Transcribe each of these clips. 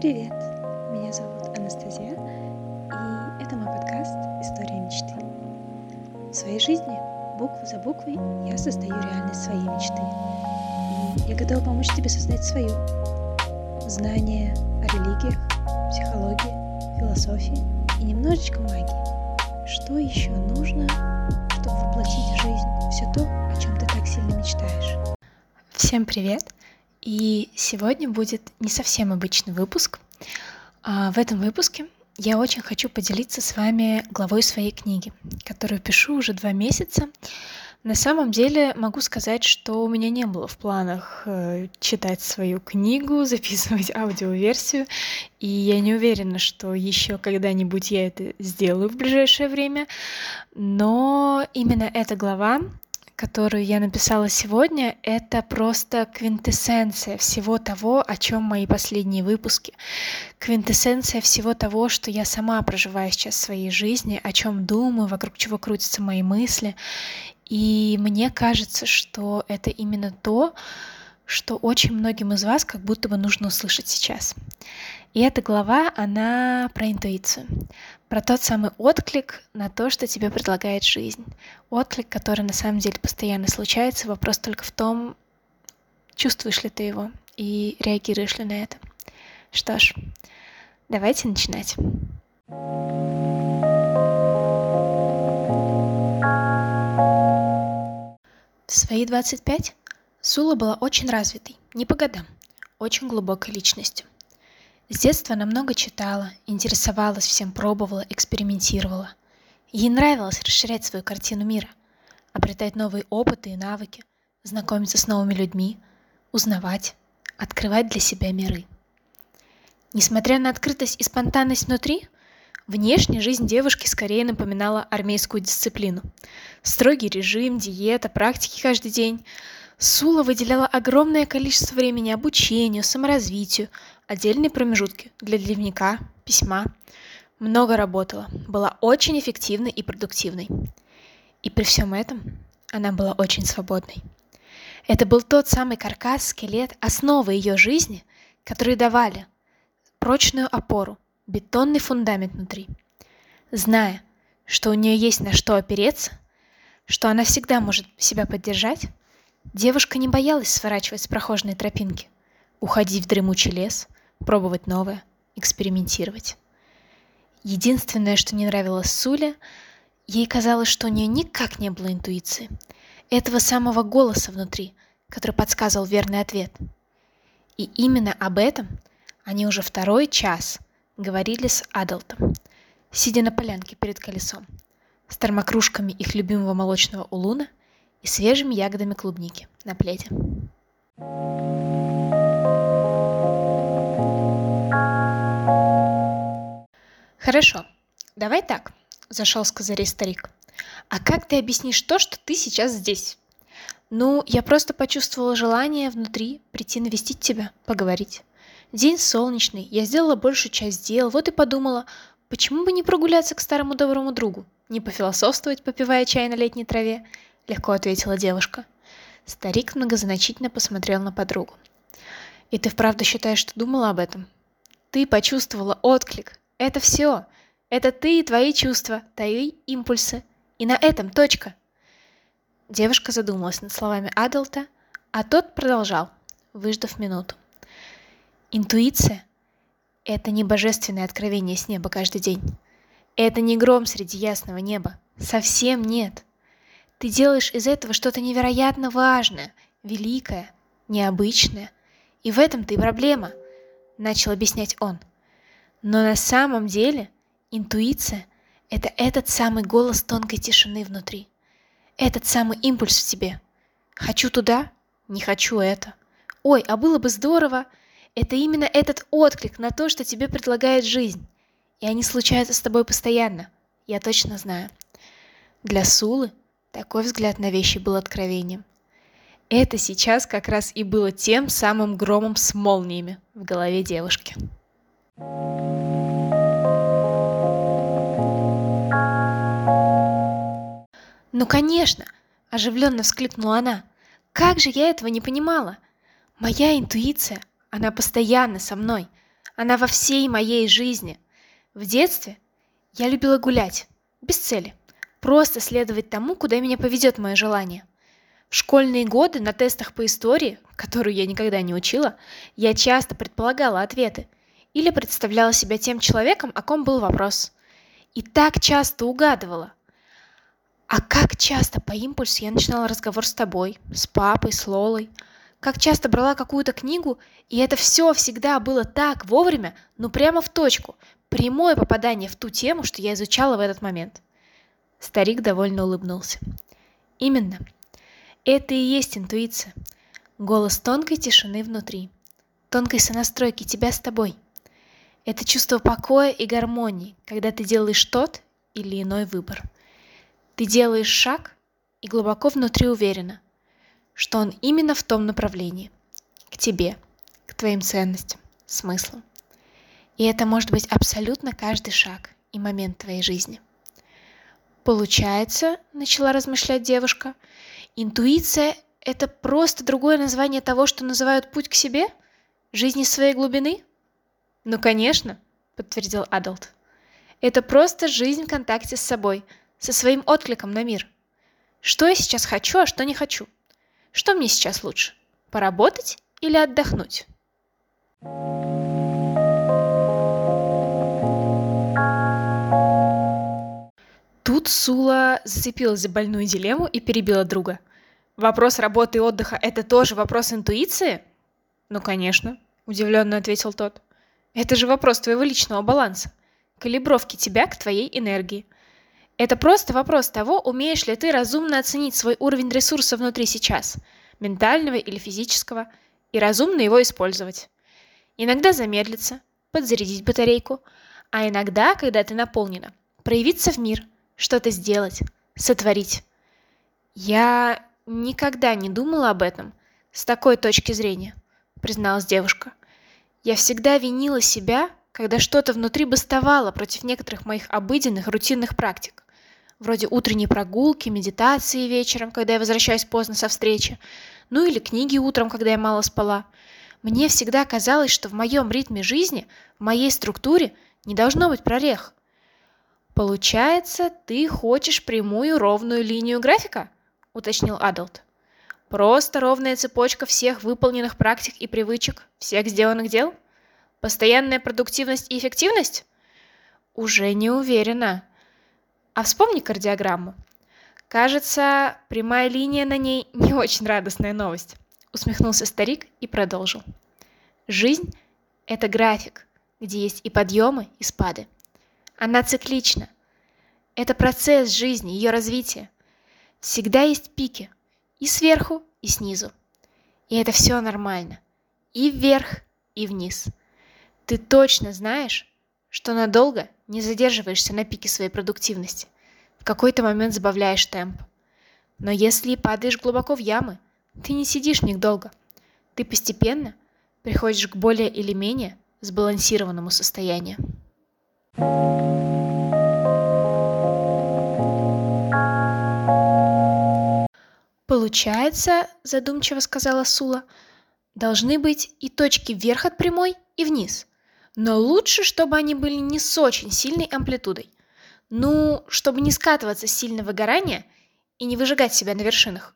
Привет! Меня зовут Анастасия, и это мой подкаст «История мечты». В своей жизни, букву за буквой, я создаю реальность своей мечты. И я готова помочь тебе создать свою. Знания о религиях, психологии, философии и немножечко магии. Что еще нужно, чтобы воплотить в жизнь все то, о чем ты так сильно мечтаешь? Всем привет! И сегодня будет не совсем обычный выпуск. А в этом выпуске я очень хочу поделиться с вами главой своей книги, которую пишу уже два месяца. На самом деле могу сказать, что у меня не было в планах э, читать свою книгу, записывать аудиоверсию, и я не уверена, что еще когда-нибудь я это сделаю в ближайшее время. Но именно эта глава которую я написала сегодня, это просто квинтэссенция всего того, о чем мои последние выпуски. Квинтэссенция всего того, что я сама проживаю сейчас в своей жизни, о чем думаю, вокруг чего крутятся мои мысли. И мне кажется, что это именно то, что очень многим из вас как будто бы нужно услышать сейчас. И эта глава, она про интуицию, про тот самый отклик на то, что тебе предлагает жизнь. Отклик, который на самом деле постоянно случается, вопрос только в том, чувствуешь ли ты его и реагируешь ли на это. Что ж, давайте начинать. В свои 25 Сула была очень развитой, не по годам, очень глубокой личностью. С детства она много читала, интересовалась всем, пробовала, экспериментировала. Ей нравилось расширять свою картину мира, обретать новые опыты и навыки, знакомиться с новыми людьми, узнавать, открывать для себя миры. Несмотря на открытость и спонтанность внутри, внешне жизнь девушки скорее напоминала армейскую дисциплину. Строгий режим, диета, практики каждый день – Сула выделяла огромное количество времени обучению, саморазвитию, отдельные промежутки для дневника, письма. Много работала, была очень эффективной и продуктивной. И при всем этом она была очень свободной. Это был тот самый каркас, скелет, основа ее жизни, которые давали прочную опору, бетонный фундамент внутри. Зная, что у нее есть на что опереться, что она всегда может себя поддержать, Девушка не боялась сворачивать с прохожей тропинки, уходить в дремучий лес, пробовать новое, экспериментировать. Единственное, что не нравилось Суле, ей казалось, что у нее никак не было интуиции, этого самого голоса внутри, который подсказывал верный ответ. И именно об этом они уже второй час говорили с Адалтом, сидя на полянке перед колесом, с термокружками их любимого молочного улуна – и свежими ягодами клубники на пледе. Хорошо, давай так, зашел с козырей старик. А как ты объяснишь то, что ты сейчас здесь? Ну, я просто почувствовала желание внутри прийти навестить тебя, поговорить. День солнечный, я сделала большую часть дел, вот и подумала, почему бы не прогуляться к старому доброму другу, не пофилософствовать, попивая чай на летней траве, легко ответила девушка. Старик многозначительно посмотрел на подругу. И ты вправду считаешь, что думала об этом? Ты почувствовала отклик. Это все. Это ты и твои чувства, твои импульсы. И на этом точка. Девушка задумалась над словами Адалта, а тот продолжал, выждав минуту. Интуиция — это не божественное откровение с неба каждый день. Это не гром среди ясного неба. Совсем нет. Ты делаешь из этого что-то невероятно важное, великое, необычное. И в этом-то и проблема, начал объяснять он. Но на самом деле интуиция — это этот самый голос тонкой тишины внутри. Этот самый импульс в тебе. Хочу туда, не хочу это. Ой, а было бы здорово. Это именно этот отклик на то, что тебе предлагает жизнь. И они случаются с тобой постоянно. Я точно знаю. Для Сулы такой взгляд на вещи был откровением. Это сейчас как раз и было тем самым громом с молниями в голове девушки. «Ну, конечно!» – оживленно вскликнула она. «Как же я этого не понимала? Моя интуиция, она постоянно со мной. Она во всей моей жизни. В детстве я любила гулять, без цели. Просто следовать тому, куда меня поведет мое желание. В школьные годы на тестах по истории, которую я никогда не учила, я часто предполагала ответы или представляла себя тем человеком, о ком был вопрос. И так часто угадывала. А как часто по импульсу я начинала разговор с тобой, с папой, с Лолой. Как часто брала какую-то книгу, и это все всегда было так вовремя, ну прямо в точку. Прямое попадание в ту тему, что я изучала в этот момент. Старик довольно улыбнулся. Именно. Это и есть интуиция. Голос тонкой тишины внутри. Тонкой сонастройки тебя с тобой. Это чувство покоя и гармонии, когда ты делаешь тот или иной выбор. Ты делаешь шаг и глубоко внутри уверена, что он именно в том направлении, к тебе, к твоим ценностям, смыслу. И это может быть абсолютно каждый шаг и момент твоей жизни. Получается, начала размышлять девушка, интуиция — это просто другое название того, что называют путь к себе? Жизни своей глубины? Ну, конечно, подтвердил Адалт. Это просто жизнь в контакте с собой — со своим откликом на мир. Что я сейчас хочу, а что не хочу? Что мне сейчас лучше? Поработать или отдохнуть? Тут Сула зацепилась за больную дилемму и перебила друга. Вопрос работы и отдыха – это тоже вопрос интуиции? Ну, конечно, удивленно ответил тот. Это же вопрос твоего личного баланса, калибровки тебя к твоей энергии – это просто вопрос того, умеешь ли ты разумно оценить свой уровень ресурса внутри сейчас, ментального или физического, и разумно его использовать. Иногда замедлиться, подзарядить батарейку, а иногда, когда ты наполнена, проявиться в мир, что-то сделать, сотворить. Я никогда не думала об этом с такой точки зрения, призналась девушка. Я всегда винила себя, когда что-то внутри бастовало против некоторых моих обыденных рутинных практик вроде утренней прогулки, медитации вечером, когда я возвращаюсь поздно со встречи, ну или книги утром, когда я мало спала. Мне всегда казалось, что в моем ритме жизни, в моей структуре не должно быть прорех. Получается, ты хочешь прямую ровную линию графика? уточнил Адалт. Просто ровная цепочка всех выполненных практик и привычек, всех сделанных дел? Постоянная продуктивность и эффективность? Уже не уверена. А вспомни кардиограмму. Кажется, прямая линия на ней не очень радостная новость. Усмехнулся старик и продолжил. Жизнь — это график, где есть и подъемы, и спады. Она циклична. Это процесс жизни, ее развития. Всегда есть пики. И сверху, и снизу. И это все нормально. И вверх, и вниз. Ты точно знаешь, что надолго не задерживаешься на пике своей продуктивности. В какой-то момент сбавляешь темп. Но если падаешь глубоко в ямы, ты не сидишь в них долго. Ты постепенно приходишь к более или менее сбалансированному состоянию. Получается, задумчиво сказала Сула, должны быть и точки вверх от прямой, и вниз – но лучше, чтобы они были не с очень сильной амплитудой. Ну, чтобы не скатываться с сильного выгорания и не выжигать себя на вершинах.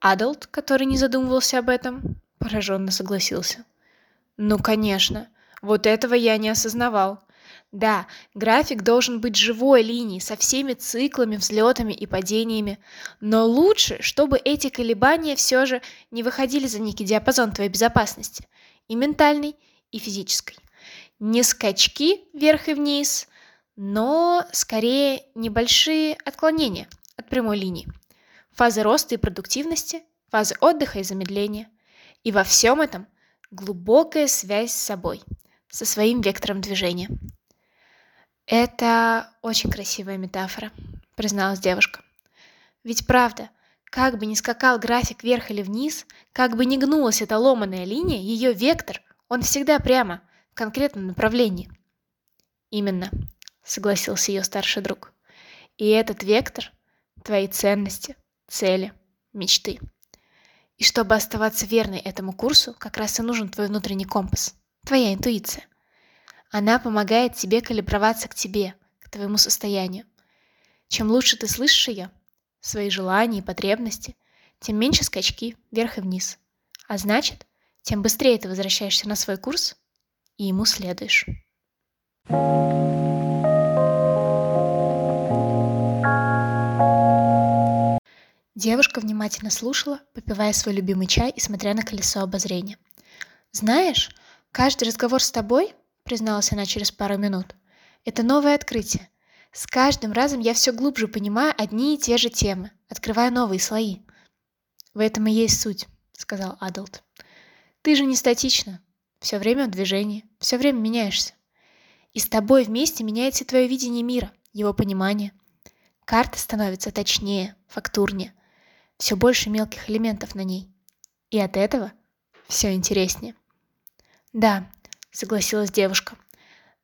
Адалт, который не задумывался об этом, пораженно согласился. Ну, конечно, вот этого я не осознавал. Да, график должен быть живой линией со всеми циклами, взлетами и падениями, но лучше, чтобы эти колебания все же не выходили за некий диапазон твоей безопасности, и ментальной, и физической. Не скачки вверх и вниз, но скорее небольшие отклонения от прямой линии. Фазы роста и продуктивности, фазы отдыха и замедления. И во всем этом глубокая связь с собой, со своим вектором движения. Это очень красивая метафора, призналась девушка. Ведь правда, как бы ни скакал график вверх или вниз, как бы ни гнулась эта ломаная линия, ее вектор он всегда прямо, в конкретном направлении. Именно, согласился ее старший друг. И этот вектор — твои ценности, цели, мечты. И чтобы оставаться верной этому курсу, как раз и нужен твой внутренний компас, твоя интуиция. Она помогает тебе калиброваться к тебе, к твоему состоянию. Чем лучше ты слышишь ее, свои желания и потребности, тем меньше скачки вверх и вниз. А значит, тем быстрее ты возвращаешься на свой курс и ему следуешь. Девушка внимательно слушала, попивая свой любимый чай и смотря на колесо обозрения. «Знаешь, каждый разговор с тобой, — призналась она через пару минут, — это новое открытие. С каждым разом я все глубже понимаю одни и те же темы, открывая новые слои. В этом и есть суть, — сказал Адалт. Ты же не статична. Все время в движении, все время меняешься. И с тобой вместе меняется твое видение мира, его понимание. Карта становится точнее, фактурнее — все больше мелких элементов на ней. И от этого все интереснее. Да, согласилась девушка.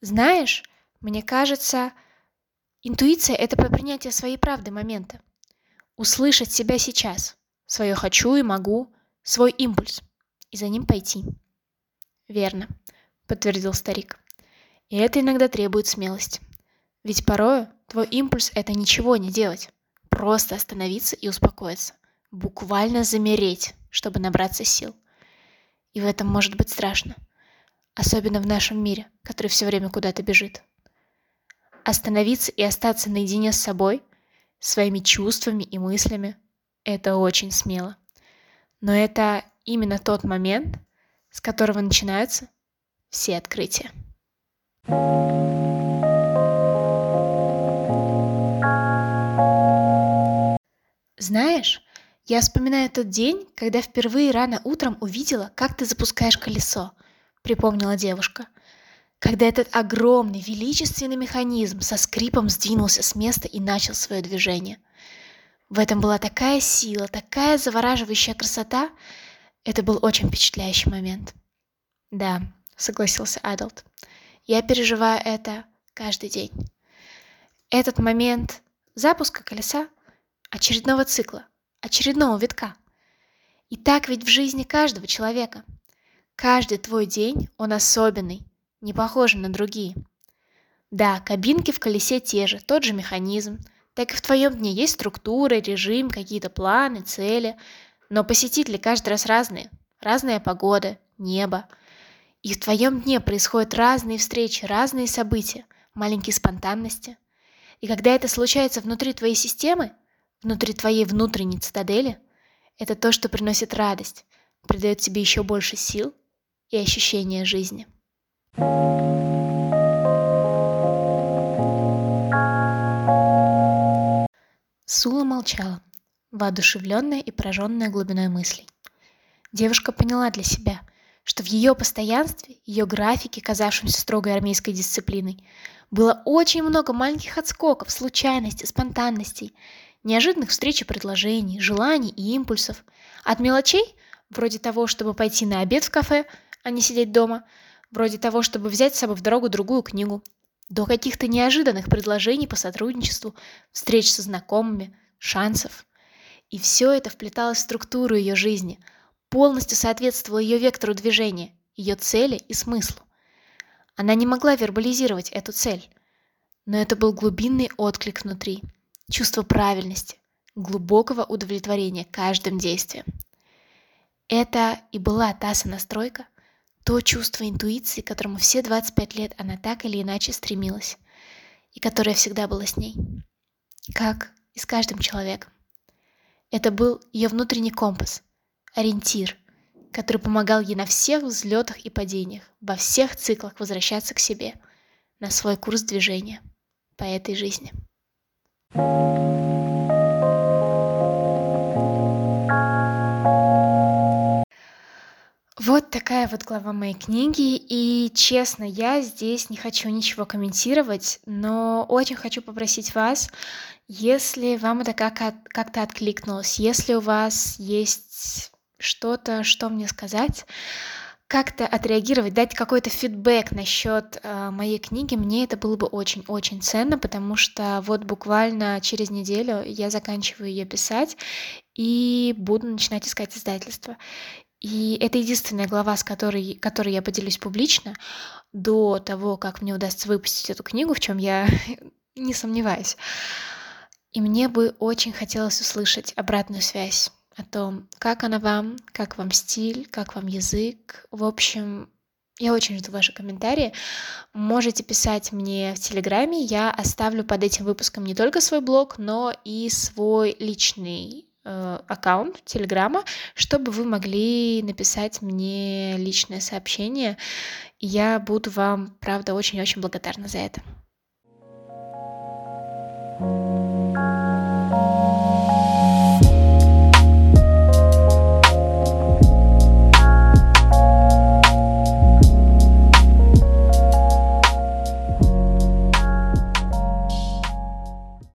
Знаешь, мне кажется, интуиция — это про принятие своей правды момента. Услышать себя сейчас, свое «хочу» и «могу», свой импульс, и за ним пойти. Верно, подтвердил старик. И это иногда требует смелости. Ведь порою твой импульс — это ничего не делать. Просто остановиться и успокоиться. Буквально замереть, чтобы набраться сил. И в этом может быть страшно. Особенно в нашем мире, который все время куда-то бежит. Остановиться и остаться наедине с собой, своими чувствами и мыслями – это очень смело. Но это именно тот момент, с которого начинаются все открытия. Знаешь, я вспоминаю тот день, когда впервые рано утром увидела, как ты запускаешь колесо, припомнила девушка. Когда этот огромный, величественный механизм со скрипом сдвинулся с места и начал свое движение. В этом была такая сила, такая завораживающая красота. Это был очень впечатляющий момент. Да, согласился Адалт. Я переживаю это каждый день. Этот момент запуска колеса — очередного цикла, очередного витка. И так ведь в жизни каждого человека. Каждый твой день, он особенный, не похожий на другие. Да, кабинки в колесе те же, тот же механизм. Так и в твоем дне есть структура, режим, какие-то планы, цели. Но посетители каждый раз разные. Разная погода, небо. И в твоем дне происходят разные встречи, разные события, маленькие спонтанности. И когда это случается внутри твоей системы, внутри твоей внутренней цитадели, это то, что приносит радость, придает тебе еще больше сил и ощущения жизни. Сула молчала, воодушевленная и пораженная глубиной мыслей. Девушка поняла для себя, что в ее постоянстве, ее графике, казавшемся строгой армейской дисциплиной, было очень много маленьких отскоков, случайностей, спонтанностей, неожиданных встреч и предложений, желаний и импульсов. От мелочей, вроде того, чтобы пойти на обед в кафе, а не сидеть дома, вроде того, чтобы взять с собой в дорогу другую книгу, до каких-то неожиданных предложений по сотрудничеству, встреч со знакомыми, шансов. И все это вплеталось в структуру ее жизни, полностью соответствовало ее вектору движения, ее цели и смыслу. Она не могла вербализировать эту цель, но это был глубинный отклик внутри – чувство правильности, глубокого удовлетворения каждым действием. Это и была та сонастройка, то чувство интуиции, к которому все 25 лет она так или иначе стремилась, и которое всегда было с ней. Как и с каждым человеком. Это был ее внутренний компас, ориентир, который помогал ей на всех взлетах и падениях, во всех циклах возвращаться к себе, на свой курс движения по этой жизни. Вот такая вот глава моей книги, и честно, я здесь не хочу ничего комментировать, но очень хочу попросить вас, если вам это как как-то откликнулось, если у вас есть что-то, что мне сказать, как-то отреагировать, дать какой-то фидбэк насчет э, моей книги, мне это было бы очень-очень ценно, потому что вот буквально через неделю я заканчиваю ее писать и буду начинать искать издательство. И это единственная глава, с которой, которой я поделюсь публично до того, как мне удастся выпустить эту книгу, в чем я не сомневаюсь. И мне бы очень хотелось услышать обратную связь о том, как она вам, как вам стиль, как вам язык. В общем, я очень жду ваши комментарии. Можете писать мне в Телеграме. Я оставлю под этим выпуском не только свой блог, но и свой личный аккаунт Телеграма, чтобы вы могли написать мне личное сообщение. Я буду вам, правда, очень-очень благодарна за это.